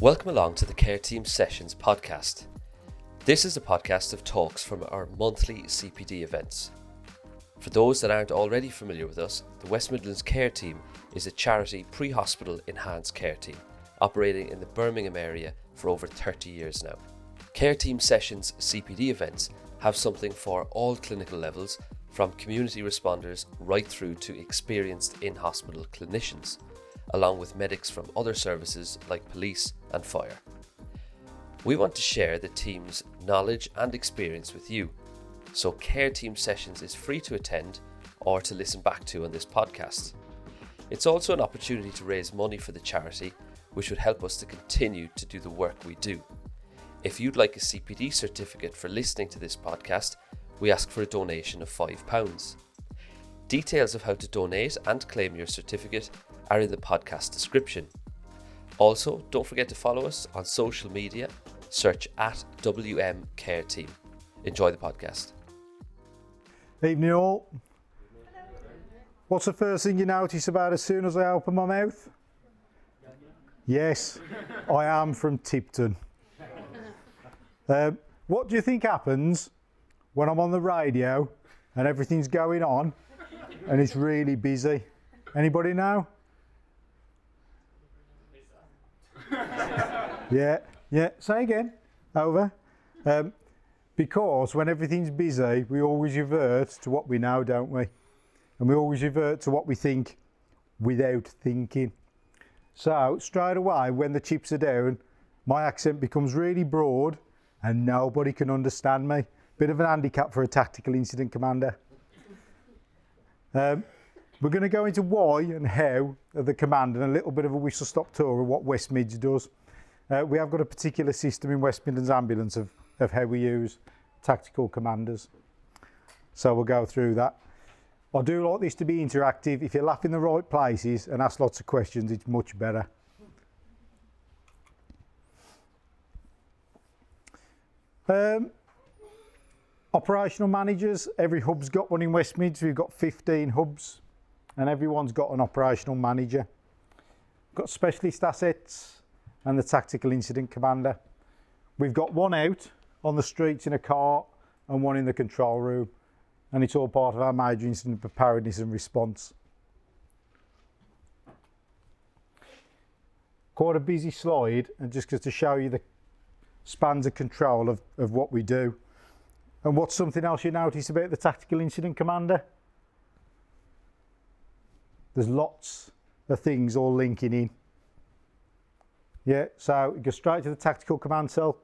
Welcome along to the Care Team Sessions podcast. This is a podcast of talks from our monthly CPD events. For those that aren't already familiar with us, the West Midlands Care Team is a charity pre hospital enhanced care team operating in the Birmingham area for over 30 years now. Care Team Sessions CPD events have something for all clinical levels, from community responders right through to experienced in hospital clinicians, along with medics from other services like police and fire. We want to share the team's knowledge and experience with you, so Care Team Sessions is free to attend or to listen back to on this podcast. It's also an opportunity to raise money for the charity, which would help us to continue to do the work we do. If you'd like a CPD certificate for listening to this podcast, we ask for a donation of £5. Details of how to donate and claim your certificate are in the podcast description. Also, don't forget to follow us on social media. Search at WM Care Team. Enjoy the podcast. Evening all. What's the first thing you notice about as soon as I open my mouth? Yes, I am from Tipton. Um, what do you think happens when I'm on the radio and everything's going on and it's really busy? Anybody know? yeah, yeah. Say again. Over. Um, because when everything's busy, we always revert to what we know, don't we? And we always revert to what we think without thinking. So, straight away, when the chips are down, my accent becomes really broad and nobody can understand me. Bit of an handicap for a tactical incident commander. Um, we're going to go into why and how of the command and a little bit of a whistle stop tour of what West Mids does. Uh, we have got a particular system in West Midlands Ambulance of, of how we use tactical commanders. So we'll go through that. I do like this to be interactive. If you laugh in the right places and ask lots of questions, it's much better. Um, operational managers, every hub's got one in West Mids. We've got 15 hubs and everyone's got an operational manager. We've got specialist assets and the tactical incident commander. We've got one out on the streets in a car and one in the control room and it's all part of our major incident preparedness and response. Quite a busy slide, and just to show you the spans of control of, of what we do. And what's something else you notice about the Tactical Incident Commander? There's lots of things all linking in. Yeah, so you go straight to the Tactical Command Cell,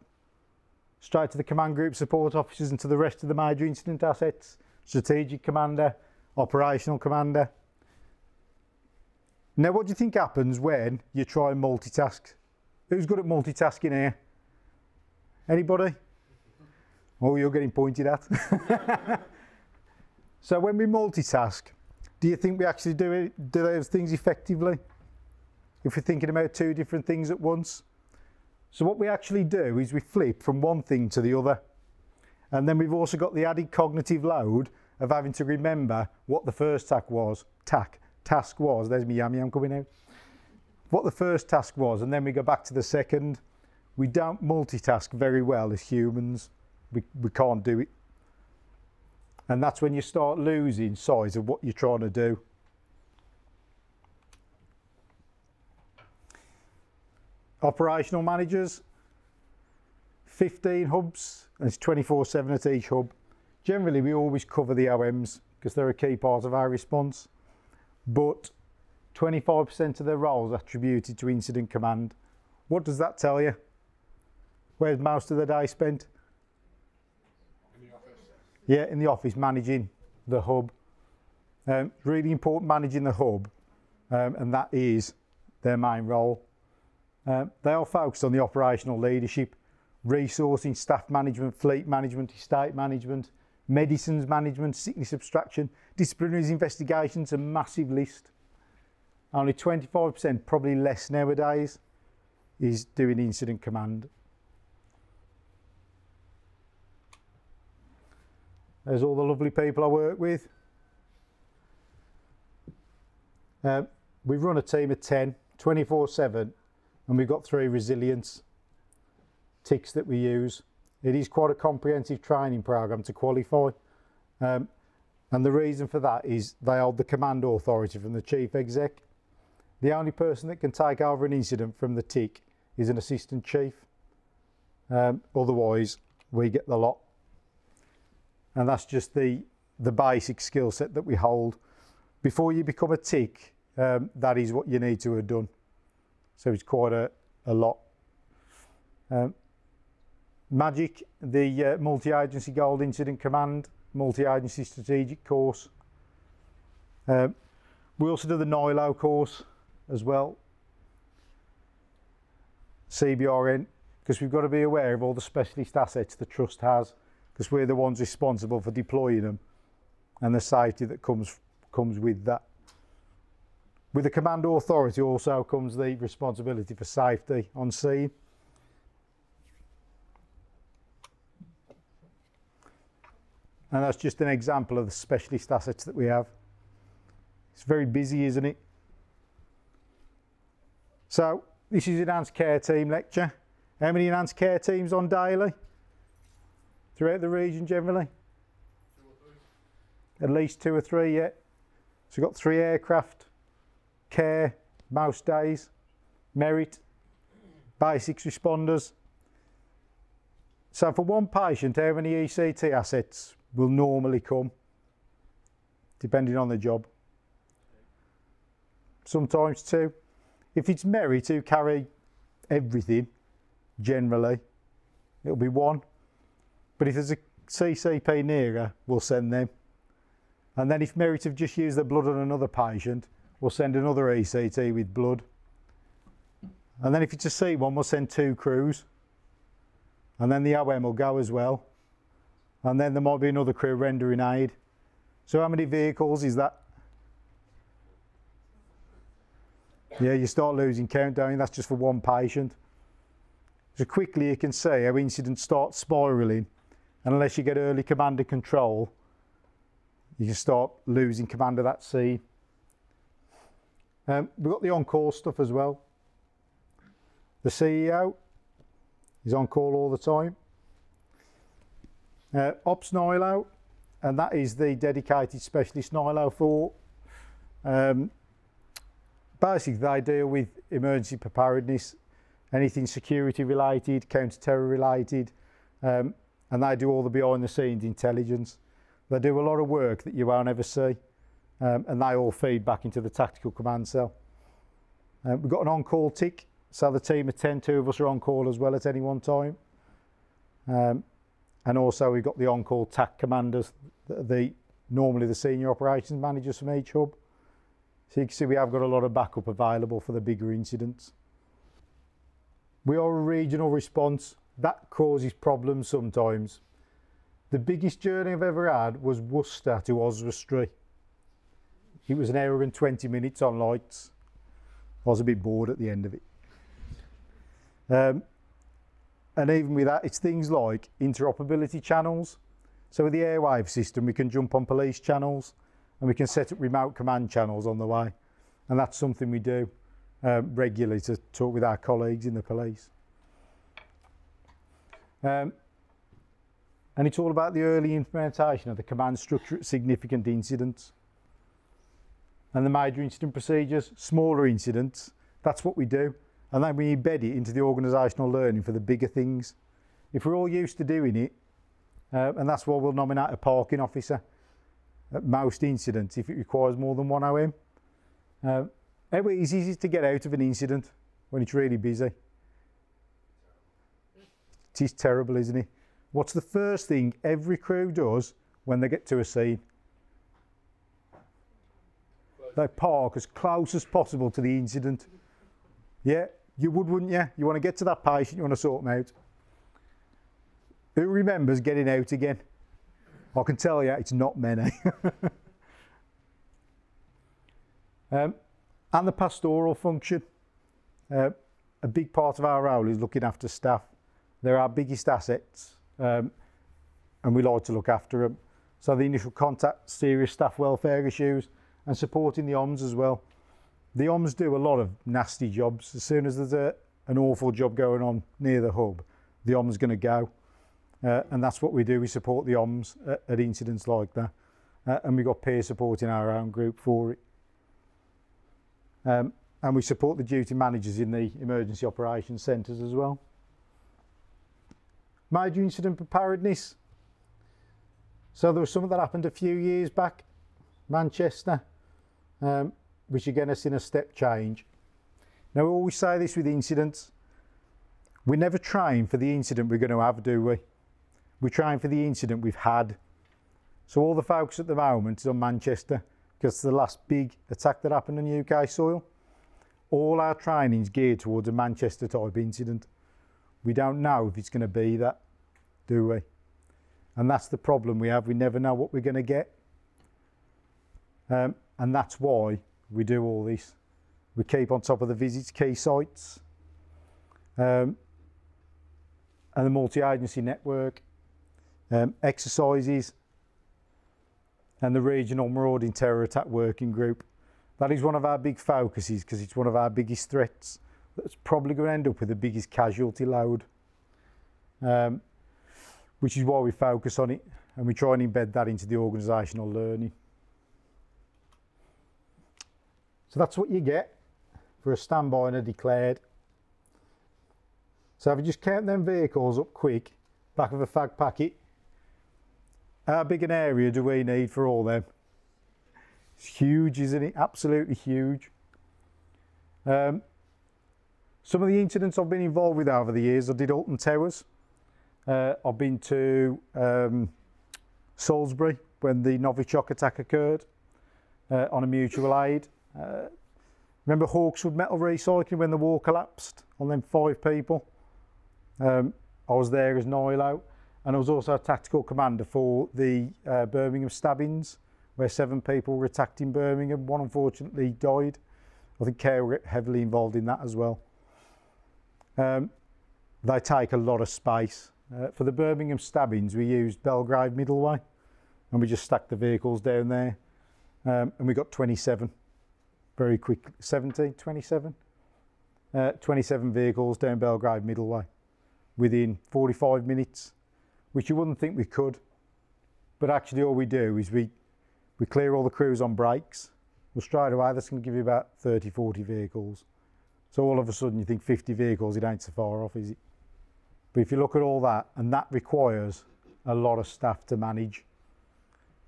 straight to the Command Group Support Officers and to the rest of the major incident assets strategic commander, operational commander. Now, what do you think happens when you try and multitask? Who's good at multitasking here? Anybody? Oh, you're getting pointed at. so, when we multitask, do you think we actually do, it, do those things effectively? If we're thinking about two different things at once? So, what we actually do is we flip from one thing to the other. And then we've also got the added cognitive load of having to remember what the first task was, tack, task was, there's me yummy, I'm coming out. What the first task was, and then we go back to the second. We don't multitask very well as humans. We, we can't do it. And that's when you start losing size of what you're trying to do. Operational managers, 15 hubs, and it's 24 7 at each hub. Generally, we always cover the OMs because they're a key part of our response, but 25% of their roles attributed to incident command. What does that tell you? Where's most of the day spent? Yeah, in the office, managing the hub. Um, really important managing the hub, um, and that is their main role. Um, they are focused on the operational leadership, resourcing, staff management, fleet management, estate management, medicines management, sickness abstraction, disciplinary investigations, a massive list. Only 25%, probably less nowadays, is doing incident command. There's all the lovely people I work with. Uh, we run a team of 10, 24 7, and we've got three resilience TICs that we use. It is quite a comprehensive training program to qualify. Um, and the reason for that is they hold the command authority from the chief exec. The only person that can take over an incident from the TIC is an assistant chief. Um, otherwise, we get the lot. And that's just the, the basic skill set that we hold. Before you become a TIC, um, that is what you need to have done. So it's quite a, a lot. Um, Magic, the uh, multi-agency gold incident command, multi-agency strategic course. Um, we also do the NILO course as well. CBRN, because we've got to be aware of all the specialist assets the trust has, because we're the ones responsible for deploying them and the safety that comes comes with that. With the command authority also comes the responsibility for safety on scene. And that's just an example of the specialist assets that we have. It's very busy, isn't it? So, this is enhanced care team lecture. How many enhanced care teams on daily? Throughout the region generally? At least two or three, yeah. So we've got three aircraft, care, mouse days, merit, basics responders. So for one patient, how many ECT assets will normally come, depending on the job? Sometimes two. If it's merit who carry everything, generally, it'll be one. But if there's a CCP nearer, we'll send them. And then if Merit have just used their blood on another patient, we'll send another ECT with blood. And then if it's a C1, we'll send two crews. And then the OM will go as well. And then there might be another crew rendering aid. So how many vehicles is that? Yeah, you start losing count, don't you? That's just for one patient. So quickly you can see how incidents start spiralling. And unless you get early command and control, you can start losing command of that sea. Um, we've got the on-call stuff as well. The CEO is on call all the time. Uh, Ops Nilo, and that is the dedicated specialist Nilo for. Um, basically, they deal with emergency preparedness, anything security related, counter-terror related, um, and they do all the behind-the-scenes intelligence. They do a lot of work that you won't ever see, um, and they all feed back into the tactical command cell. Um, we've got an on-call TIC, so the team of 10, two of us are on call as well at any one time. Um, and also we've got the on-call TAC commanders, the, the normally the senior operations managers from each hub. So you can see we have got a lot of backup available for the bigger incidents. We are a regional response. That causes problems sometimes. The biggest journey I've ever had was Worcester to Oswestry. It was an hour and 20 minutes on lights. I was a bit bored at the end of it. Um, and even with that, it's things like interoperability channels. So with the airwave system, we can jump on police channels and we can set up remote command channels on the way. And that's something we do um, regularly to talk with our colleagues in the police. Um, and it's all about the early implementation of the command structure at significant incidents. And the major incident procedures, smaller incidents, that's what we do. And then we embed it into the organisational learning for the bigger things. If we're all used to doing it, uh, and that's why we'll nominate a parking officer at most incidents if it requires more than one OM. Uh, how easy to get out of an incident when it's really busy? Is terrible, isn't he? What's the first thing every crew does when they get to a scene? They park as close as possible to the incident. Yeah, you would, wouldn't you? You want to get to that patient, you want to sort them out. Who remembers getting out again? I can tell you it's not many. um, and the pastoral function. Uh, a big part of our role is looking after staff. They're our biggest assets um, and we like to look after them. So the initial contact, serious staff welfare issues and supporting the OMS as well. the OMS do a lot of nasty jobs. As soon as there's an awful job going on near the hub, the OM's going to go. Uh, and that's what we do. We support the OMS at, incidents like that. Uh, and we've got peer support in our own group for it. Um, and we support the duty managers in the emergency operations centres as well. Major incident preparedness. So there was something that happened a few years back, Manchester, um, which again has seen a step change. Now we always say this with incidents. We never train for the incident we're going to have, do we? We train for the incident we've had. So all the focus at the moment is on Manchester because it's the last big attack that happened on UK soil. All our training is geared towards a Manchester type incident. We don't know if it's going to be that, do we? And that's the problem we have. We never know what we're going to get. Um, and that's why we do all this. We keep on top of the visits, key sites, um, and the multi-agency network, um, exercises, and the regional marauding terror attack working group. That is one of our big focuses because it's one of our biggest threats. That's probably going to end up with the biggest casualty load, um, which is why we focus on it and we try and embed that into the organisational learning. So that's what you get for a standby and a declared. So if you just count them vehicles up quick, back of a fag packet, how big an area do we need for all them? It's huge, isn't it? Absolutely huge. Um, some of the incidents I've been involved with over the years, I did Alton Towers. Uh, I've been to um, Salisbury when the Novichok attack occurred uh, on a mutual aid. Uh, remember Hawkeswood Metal Recycling when the wall collapsed on them five people? Um, I was there as Nilo and I was also a tactical commander for the uh, Birmingham stabbings where seven people were attacked in Birmingham. One unfortunately died. I think Care were heavily involved in that as well. Um, they take a lot of space. Uh, for the Birmingham stabbings, we used Belgrave Middleway and we just stacked the vehicles down there. Um, and we got 27 very quickly. 17, 27? Uh, 27 vehicles down Belgrave Middleway within 45 minutes, which you wouldn't think we could. But actually, all we do is we, we clear all the crews on breaks. Well, straight away, that's going to give you about 30, 40 vehicles. So all of a sudden, you think 50 vehicles, it ain't so far off, is it? But if you look at all that, and that requires a lot of staff to manage.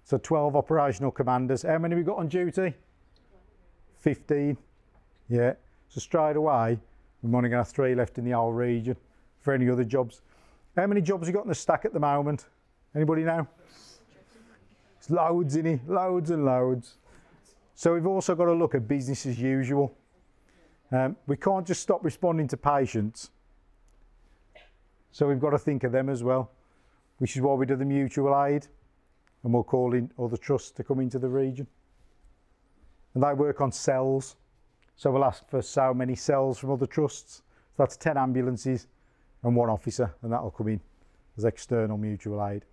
So 12 operational commanders. How many we got on duty? 15. Yeah. So straight away, we're only going to have three left in the whole region for any other jobs. How many jobs you got in the stack at the moment? Anybody know? It's loads in it, loads and loads. So we've also got to look at business as usual. Um, we can't just stop responding to patients. So we've got to think of them as well, which is why we do the mutual aid and we're calling other trusts to come into the region. And they work on cells. So we'll ask for so many cells from other trusts. So that's 10 ambulances and one officer, and that'll come in as external mutual aid.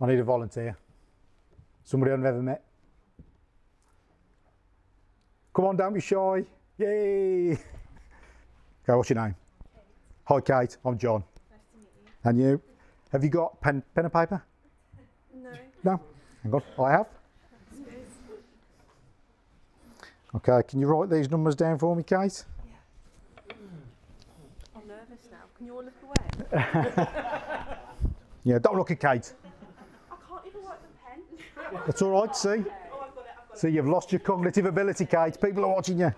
I need a volunteer. Somebody I've never met. Come on, don't be shy. Yay! Okay, what's your name? Hi, Kate. I'm John. Nice to meet you. And you? Have you got pen, pen and paper? No. No? Hang on. I have. Okay, can you write these numbers down for me, Kate? Yeah. I'm nervous now. Can you all look away? Yeah, don't look at Kate. I can't even write the pen. That's all right, see? I've got it. I've got it. See, you've lost your cognitive ability, Kate. People are watching you.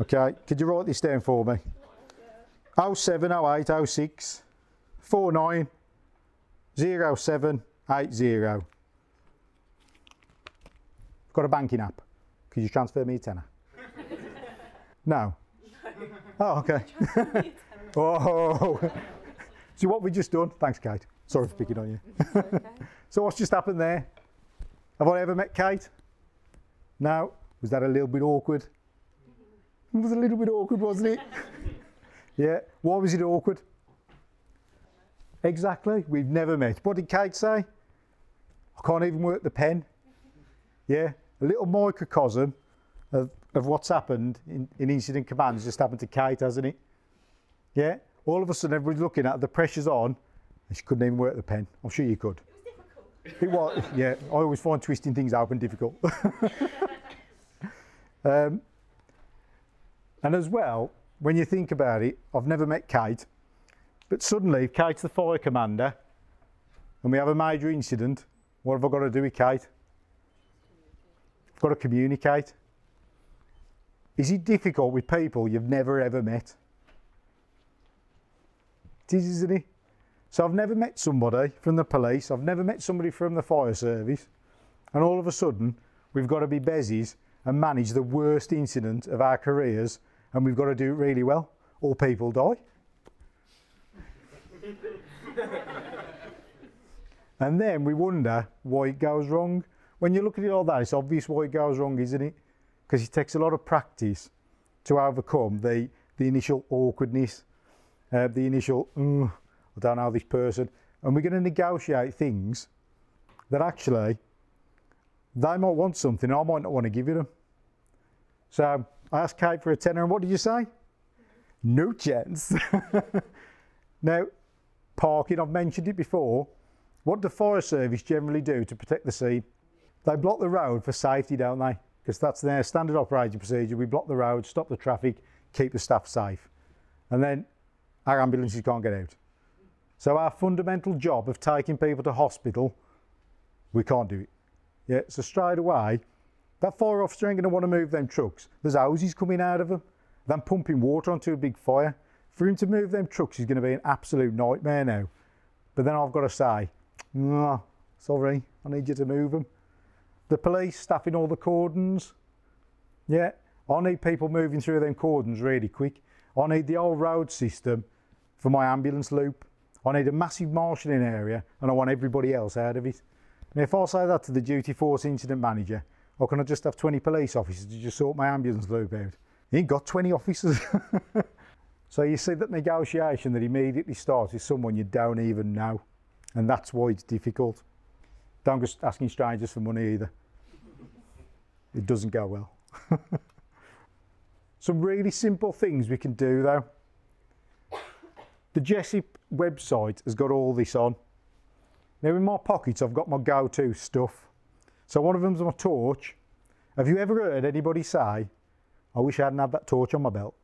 Okay, could you write this down for me? 0708 06 49 0780. Got a banking app. Could you transfer me a tenner? no. Oh, okay. oh. See what we just done? Thanks, Kate. Sorry for picking on you. so what's just happened there? Have I ever met Kate? No. Was that a little bit awkward? It was a little bit awkward, wasn't it? yeah. Why was it awkward? Exactly. We've never met. What did Kate say? I can't even work the pen. Yeah. a little microcosm of, of what's happened in, in incident command has just happened to Kate, hasn't it? Yeah? All of a sudden, everybody's looking at her, the pressure's on, and she couldn't even work the pen. I'm sure you could. It was, yeah. I always find twisting things open difficult. um, and as well, when you think about it, I've never met Kate, but suddenly, Kate's the fire commander and we have a major incident, what have I got to do with Kate? I've got to communicate. Is it difficult with people you've never ever met? It is, isn't it? So I've never met somebody from the police, I've never met somebody from the fire service, and all of a sudden we've got to be bezies and manage the worst incident of our careers, and we've got to do it really well, or people die. and then we wonder why it goes wrong. When you look at it all that, it's obvious why it goes wrong, isn't it? Because it takes a lot of practice to overcome the, the initial awkwardness, uh, the initial, "Ugh, I don't know this person. And we're going to negotiate things that actually they might want something, I might not want to give you them. So I asked Kate for a tenner, and what did you say? No chance. now, parking, I've mentioned it before. What do fire service generally do to protect the scene? They block the road for safety, don't they? Because that's their standard operating procedure. We block the road, stop the traffic, keep the staff safe. And then our ambulances can't get out. So our fundamental job of taking people to hospital, we can't do it. Yeah, so straight away, that fire officer ain't going to want to move them trucks. There's hoses coming out of them. Them pumping water onto a big fire. For him to move them trucks is going to be an absolute nightmare now. But then I've got to say, no, sorry, I need you to move them. The police staffing all the cordons. Yeah, I need people moving through them cordons really quick. I need the old road system for my ambulance loop. I need a massive marshalling area and I want everybody else out of it. Now, if I say that to the duty force incident manager, or can I just have 20 police officers to just sort my ambulance loop out? He ain't got 20 officers. so you see that negotiation that immediately starts is someone you don't even know. And that's why it's difficult. Don't go asking strangers for money either. It doesn't go well. Some really simple things we can do though. The JESIP website has got all this on. Now in my pockets I've got my go-to stuff. So one of them's my torch. Have you ever heard anybody say, I wish I hadn't had that torch on my belt?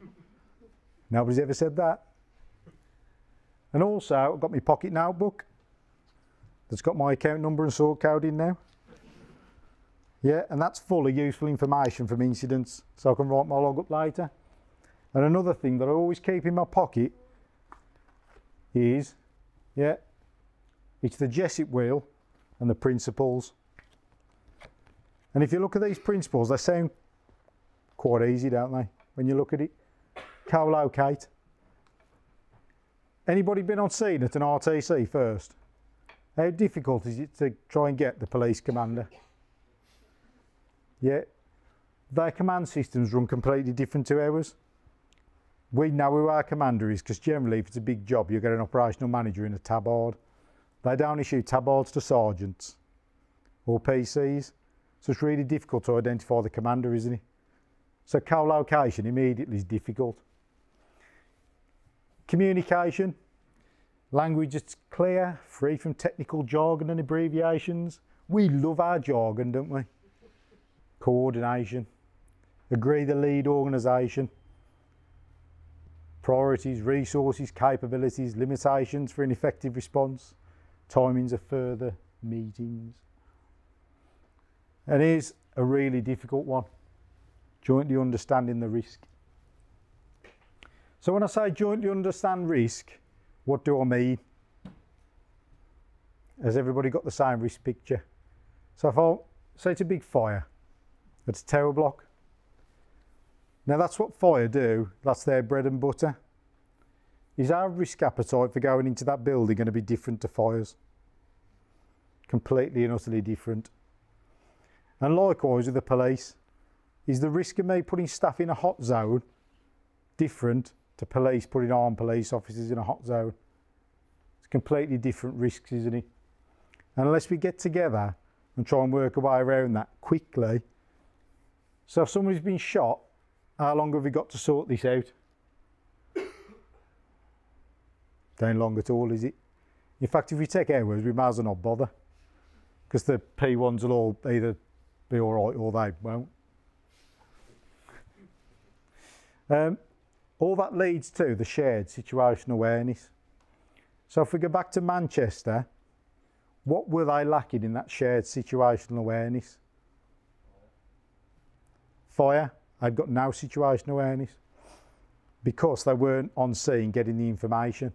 Nobody's ever said that. And also I've got my pocket notebook that's got my account number and sort code in now. Yeah, and that's full of useful information from incidents, so I can write my log up later. And another thing that I always keep in my pocket is, yeah, it's the JESIP wheel and the principles. And if you look at these principles, they sound quite easy, don't they? When you look at it, co-locate. Anybody been on scene at an RTC first? How difficult is it to try and get the police commander? Yeah, their command systems run completely different to ours. We know who our commander is because generally, if it's a big job, you get an operational manager in a tabard. They don't issue tabards to sergeants or PCs, so it's really difficult to identify the commander, isn't it? So co-location immediately is difficult. Communication, language that's clear, free from technical jargon and abbreviations. We love our jargon, don't we? coordination, agree the lead organisation, priorities, resources, capabilities, limitations for an effective response, timings of further meetings. And here's a really difficult one jointly understanding the risk. So, when I say jointly understand risk, what do I mean? Has everybody got the same risk picture? So, if I say it's a big fire, it's a tower block. Now that's what fire do. That's their bread and butter. Is our risk appetite for going into that building going to be different to fires? Completely and utterly different. And likewise with the police, is the risk of me putting staff in a hot zone different to police putting armed police officers in a hot zone? It's completely different risks, isn't it? And unless we get together and try and work a way around that quickly. So if somebody's been shot, how long have we got to sort this out? Don't long at all, is it? In fact, if we take hours, we might as well not bother. Because the P1s will all either be all right or they won't. Um, all that leads to the shared situational awareness. So if we go back to Manchester, what were they lacking in that shared situational awareness? Fire, they've got no situational awareness because they weren't on scene getting the information.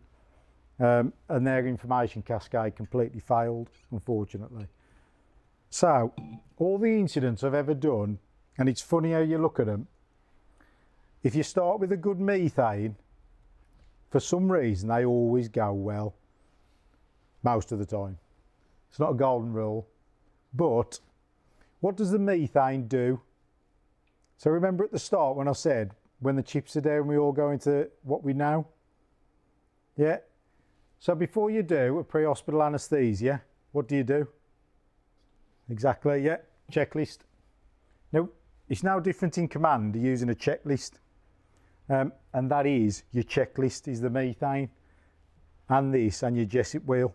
Um, and their information cascade completely failed, unfortunately. So, all the incidents I've ever done, and it's funny how you look at them, if you start with a good methane, for some reason they always go well, most of the time. It's not a golden rule, but what does the methane do? So remember at the start when I said when the chips are down, we all go into what we know? Yeah? So before you do a pre hospital anaesthesia, what do you do? Exactly, yeah, checklist. Now, it's now different in command using a checklist. Um, and that is your checklist is the methane and this and your JESIP wheel.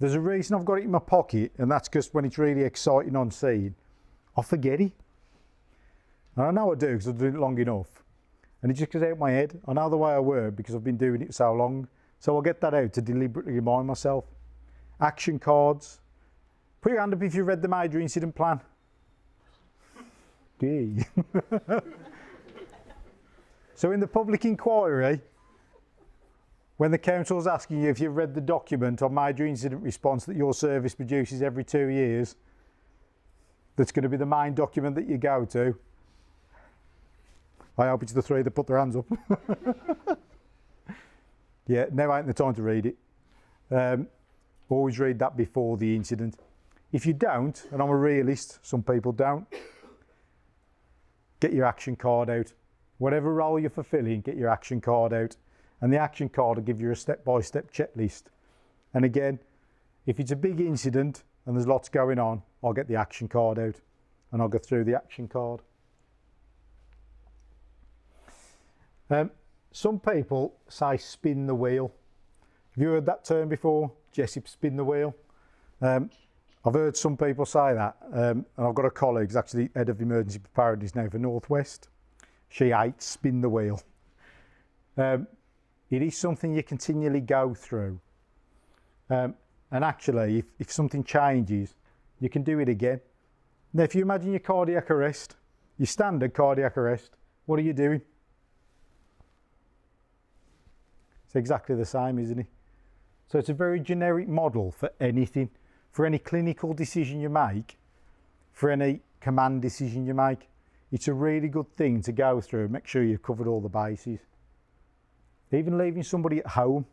There's a reason I've got it in my pocket, and that's because when it's really exciting on scene, I forget it. And I know I do because I've done it long enough. And it just goes out of my head. I know the way I work because I've been doing it so long. So I'll get that out to deliberately remind myself. Action cards. Put your hand up if you read the major incident plan. Gee. so in the public inquiry, when the council's asking you if you've read the document on major incident response that your service produces every two years, that's going to be the main document that you go to. I hope it's the three that put their hands up. yeah, now ain't the time to read it. Um, always read that before the incident. If you don't, and I'm a realist, some people don't, get your action card out. Whatever role you're fulfilling, get your action card out. And the action card will give you a step by step checklist. And again, if it's a big incident and there's lots going on, I'll get the action card out and I'll go through the action card. Um, some people say spin the wheel. Have you heard that term before? JESIP spin the wheel. Um, I've heard some people say that, um, and I've got a colleague who's actually head of emergency preparedness now for Northwest. She hates spin the wheel. Um, it is something you continually go through. Um, and actually, if, if something changes, you can do it again. Now, if you imagine your cardiac arrest, your standard cardiac arrest, what are you doing? It's exactly the same, isn't it? So it's a very generic model for anything, for any clinical decision you make, for any command decision you make. It's a really good thing to go through, make sure you've covered all the bases. Even leaving somebody at home,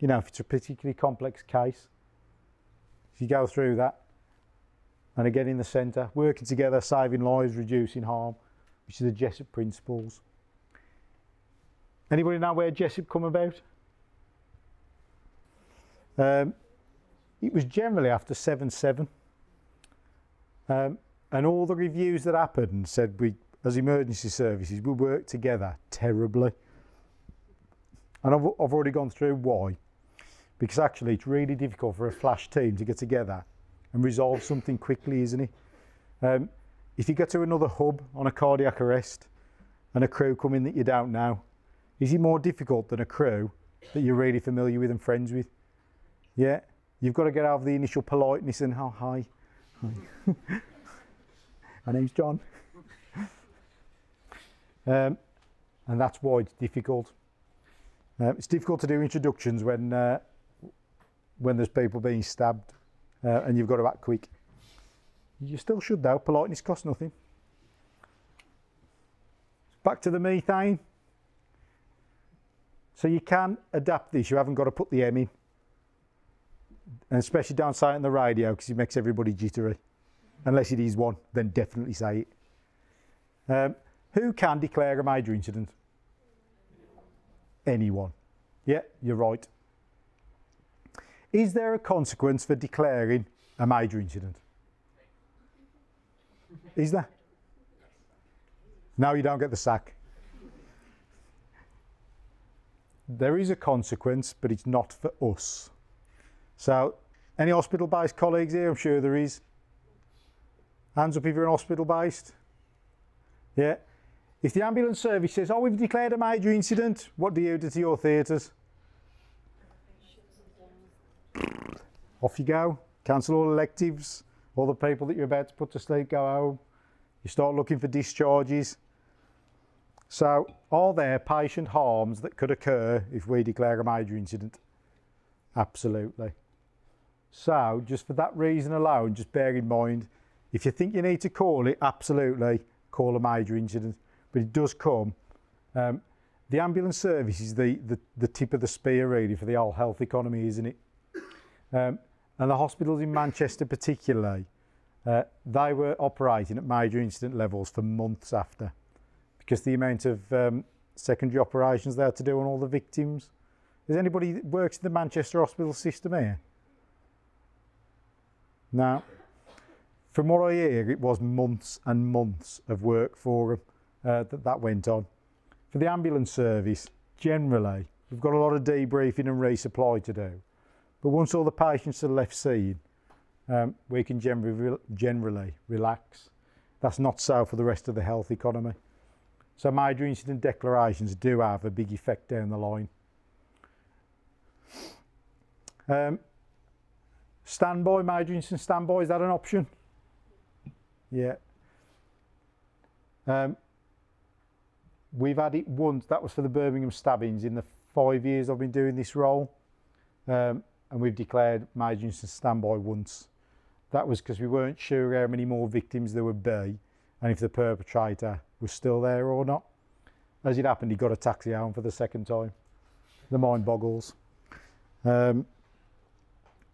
you know, if it's a particularly complex case, if you go through that, and again in the centre, working together, saving lives, reducing harm, which are the JESIP principles. Anybody know where JESIP come about? Um, it was generally after 7 7. Um, and all the reviews that happened said we, as emergency services, we work together terribly. And I've, I've already gone through why. Because actually, it's really difficult for a flash team to get together and resolve something quickly, isn't it? Um, if you get to another hub on a cardiac arrest and a crew come in that you don't know, is it more difficult than a crew that you're really familiar with and friends with? Yeah, you've got to get over the initial politeness and, oh, hi. hi. My name's John. um, and that's why it's difficult. Uh, it's difficult to do introductions when uh, when there's people being stabbed uh, and you've got to act quick. You still should though. Politeness costs nothing. Back to the methane. So you can adapt this. You haven't got to put the M in, and especially down sight on the radio because it makes everybody jittery. Unless it is one, then definitely say it. Um, who can declare a major incident? anyone. Yeah, you're right. Is there a consequence for declaring a major incident? Is there? No, you don't get the sack. There is a consequence, but it's not for us. So, any hospital based colleagues here? I'm sure there is. Hands up if you're in hospital based. Yeah. If the ambulance service says, oh, we've declared a major incident, what do you do to your theatres? Off you go. Cancel all electives. All the people that you're about to put to sleep go home. You start looking for discharges. So, are there patient harms that could occur if we declare a major incident? Absolutely. So, just for that reason alone, just bear in mind if you think you need to call it, absolutely call a major incident. But it does come. Um, the ambulance service is the, the, the tip of the spear, really, for the whole health economy, isn't it? Um, and the hospitals in Manchester, particularly, uh, they were operating at major incident levels for months after because the amount of um, secondary operations they had to do on all the victims. Is anybody that works in the Manchester hospital system here? No. From what I hear, it was months and months of work for them uh, that that went on. For the ambulance service, generally, we've got a lot of debriefing and resupply to do. But once all the patients are left seen, um, we can generally, generally relax. That's not so for the rest of the health economy. So major incident declarations do have a big effect down the line. Um, standby, major incident standby, is that an option? Yeah. Um, we've had it once, that was for the Birmingham stabbings in the five years I've been doing this role. Um, and we've declared major incident standby once. That was because we weren't sure how many more victims there would be and if the perpetrator was still there or not. As it happened, he got a taxi home for the second time. The mind boggles. Um,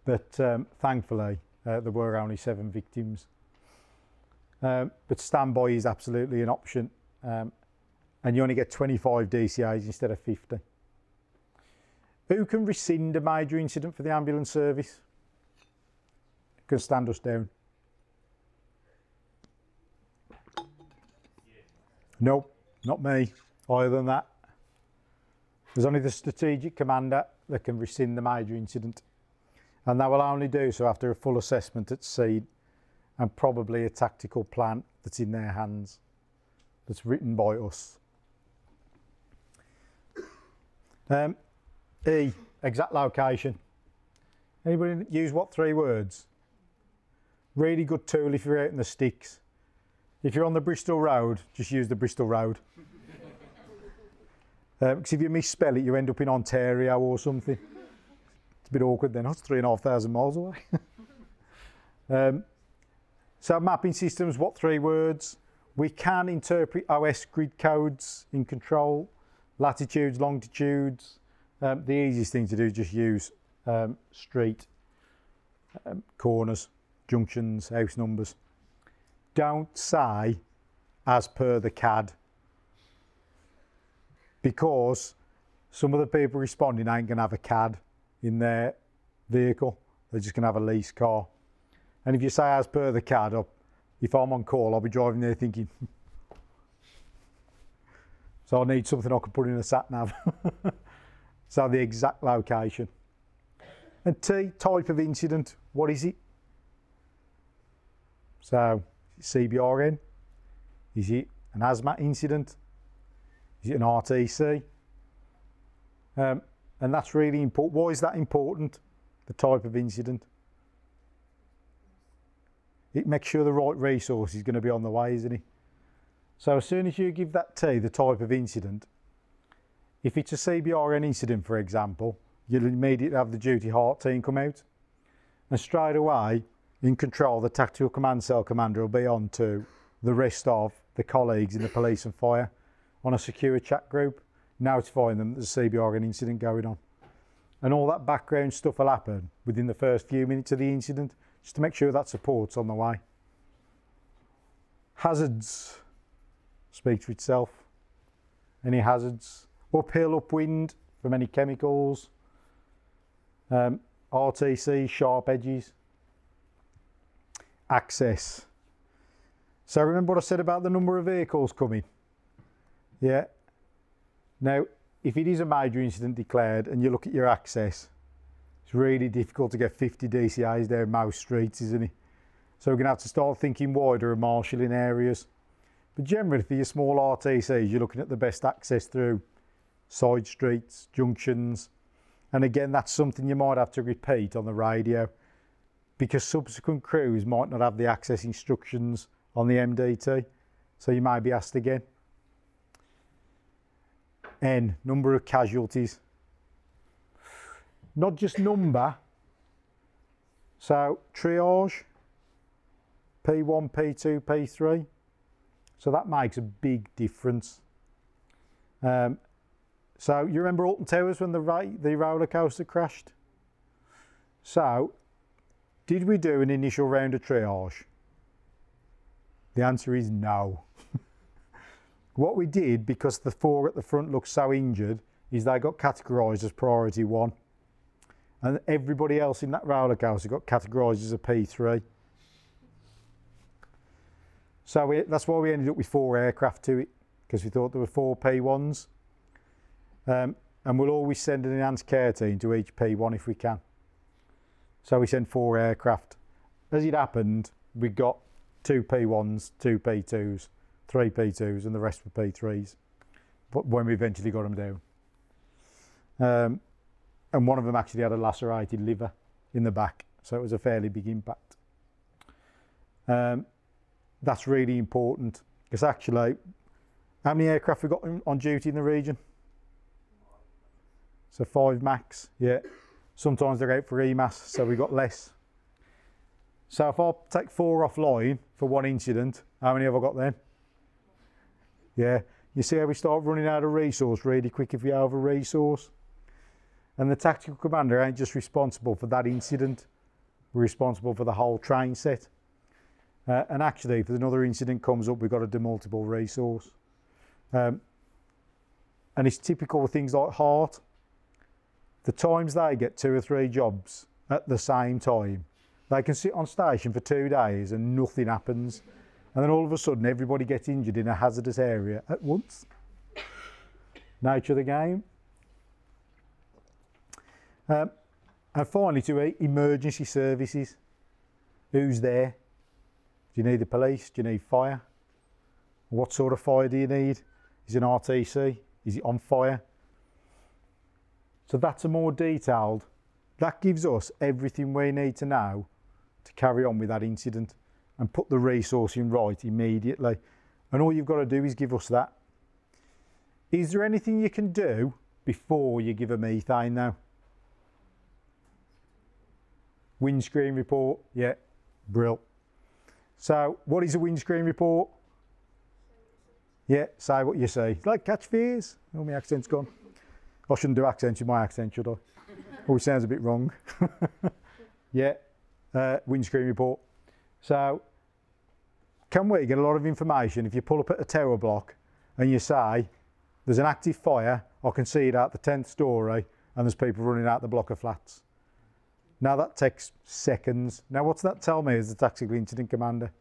but um, thankfully, uh, there were only seven victims. Um, but standby is absolutely an option, um, and you only get 25 DCAs instead of 50. Who can rescind a major incident for the ambulance service? Can stand us down. Nope, not me. Higher than that. There's only the strategic commander that can rescind the major incident. And that will only do so after a full assessment at sea and probably a tactical plan that's in their hands, that's written by us. Um, e, exact location. Anybody use what three words? Really good tool if you're out in the sticks. If you're on the Bristol Road, just use the Bristol Road. Because um, if you misspell it, you end up in Ontario or something. It's a bit awkward then. It's three and a half thousand miles away. um, so mapping systems, what three words? We can interpret OS grid codes in control, latitudes, longitudes. Um, the easiest thing to do is just use um, street, um, corners, junctions, house numbers don't say as per the CAD because some of the people responding ain't going to have a CAD in their vehicle. They're just going to have a lease car. And if you say as per the CAD, if I'm on call, I'll be driving there thinking, so I need something I can put in a sat nav. so the exact location. And T, type of incident, what is it? So CBRN? Is it an asthma incident? Is it an RTC? Um, and that's really important. Why is that important? The type of incident. It makes sure the right resource is going to be on the way, isn't it? So as soon as you give that T the type of incident, if it's a CBRN incident, for example, you'll immediately have the duty HART team come out. And straight away, in control, the tactical command cell commander will be on to the rest of the colleagues in the police and fire on a secure chat group, notifying them that there's a CBRN incident going on. And all that background stuff will happen within the first few minutes of the incident, just to make sure that support's on the way. Hazards speak for itself. Any hazards? Uphill, upwind from any chemicals. Um, RTC, sharp edges access. So remember what I said about the number of vehicles coming? Yeah. Now, if it is a major incident declared and you look at your access, it's really difficult to get 50 DCAs down most streets, isn't it? So we're going to have to start thinking wider and marshalling areas. But generally, for your small RTCs, you're looking at the best access through side streets, junctions. And again, that's something you might have to repeat on the radio because subsequent crews might not have the access instructions on the MDT. So you may be asked again. N, number of casualties. Not just number. So triage, P1, P2, P3. So that makes a big difference. Um, so you remember Alton Towers when the, the roller coaster crashed? So did we do an initial round of triage? The answer is no. what we did, because the four at the front looked so injured, is they got categorised as priority one. And everybody else in that roller coaster got categorised as a P3. So we, that's why we ended up with four aircraft to it, because we thought there were four P1s. Um, and we'll always send an enhanced care team to each P1 if we can. So we sent four aircraft. As it happened, we got two P1s, two P2s, three P2s, and the rest were P3s. But when we eventually got them down, um, and one of them actually had a lacerated liver in the back, so it was a fairly big impact. Um, that's really important because actually, how many aircraft we got on- on duty in the region? So five max, yeah. Sometimes they're out for EMAS, so we got less. So if I take four offline for one incident, how many have I got then? Yeah, you see how we start running out of resource really quick if you have a resource. And the tactical commander ain't just responsible for that incident, we're responsible for the whole train set. Uh, and actually, if another incident comes up, we've got to do multiple resource. Um, and it's typical with things like HART. The times they get two or three jobs at the same time, they can sit on station for two days and nothing happens. And then all of a sudden, everybody gets injured in a hazardous area at once. Nature of the game. Um, and finally, to emergency services. Who's there? Do you need the police? Do you need fire? What sort of fire do you need? Is it an RTC? Is it on fire? So that's a more detailed. That gives us everything we need to know to carry on with that incident and put the resourcing right immediately. And all you've got to do is give us that. Is there anything you can do before you give a methane now? Windscreen report, yeah, brill. So, what is a windscreen report? Yeah, say what you say. Like catch fears. Oh, my accent's gone. I shouldn't do accents with my accent, should I? Always sounds a bit wrong. yeah, uh, windscreen report. So, can we get a lot of information if you pull up at a tower block and you say, there's an active fire, I can see it out the 10th story, and there's people running out the block of flats. Now that takes seconds. Now, what's that tell me as the tactical incident commander?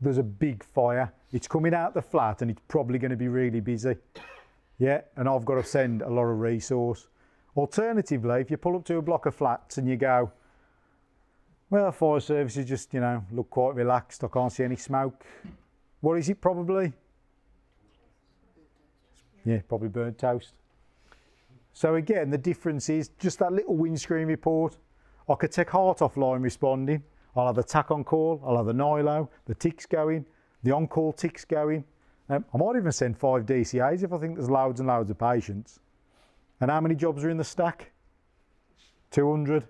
There's a big fire. It's coming out the flat and it's probably going to be really busy. Yeah, and I've got to send a lot of resource. Alternatively, if you pull up to a block of flats and you go, well, fire services just, you know, look quite relaxed. I can't see any smoke. What is it probably? Yeah, probably burnt toast. So again, the difference is just that little windscreen report. I could take HART offline responding. I'll have the tack on call. I'll have the NILO, the TICs going, the on-call TICs going. Um, I might even send five DCAs if I think there's loads and loads of patients. And how many jobs are in the stack? 200.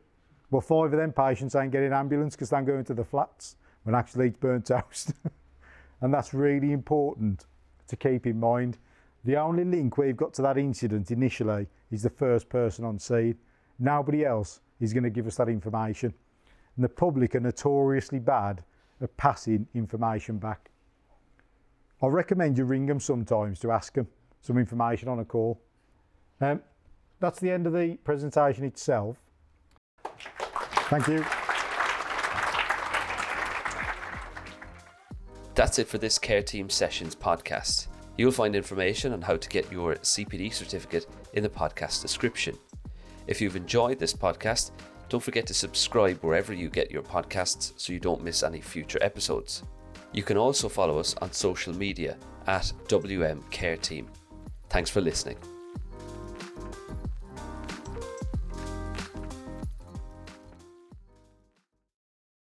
Well, five of them patients ain't getting ambulance because they're going to the flats when actually it's burnt toast. and that's really important to keep in mind. The only link we've got to that incident initially is the first person on scene. Nobody else is going to give us that information. And the public are notoriously bad at passing information back. I recommend you ring them sometimes to ask them some information on a call. Um, that's the end of the presentation itself. Thank you. That's it for this Care Team Sessions podcast. You'll find information on how to get your CPD certificate in the podcast description. If you've enjoyed this podcast, don't forget to subscribe wherever you get your podcasts so you don't miss any future episodes. You can also follow us on social media at WM Care Team. Thanks for listening.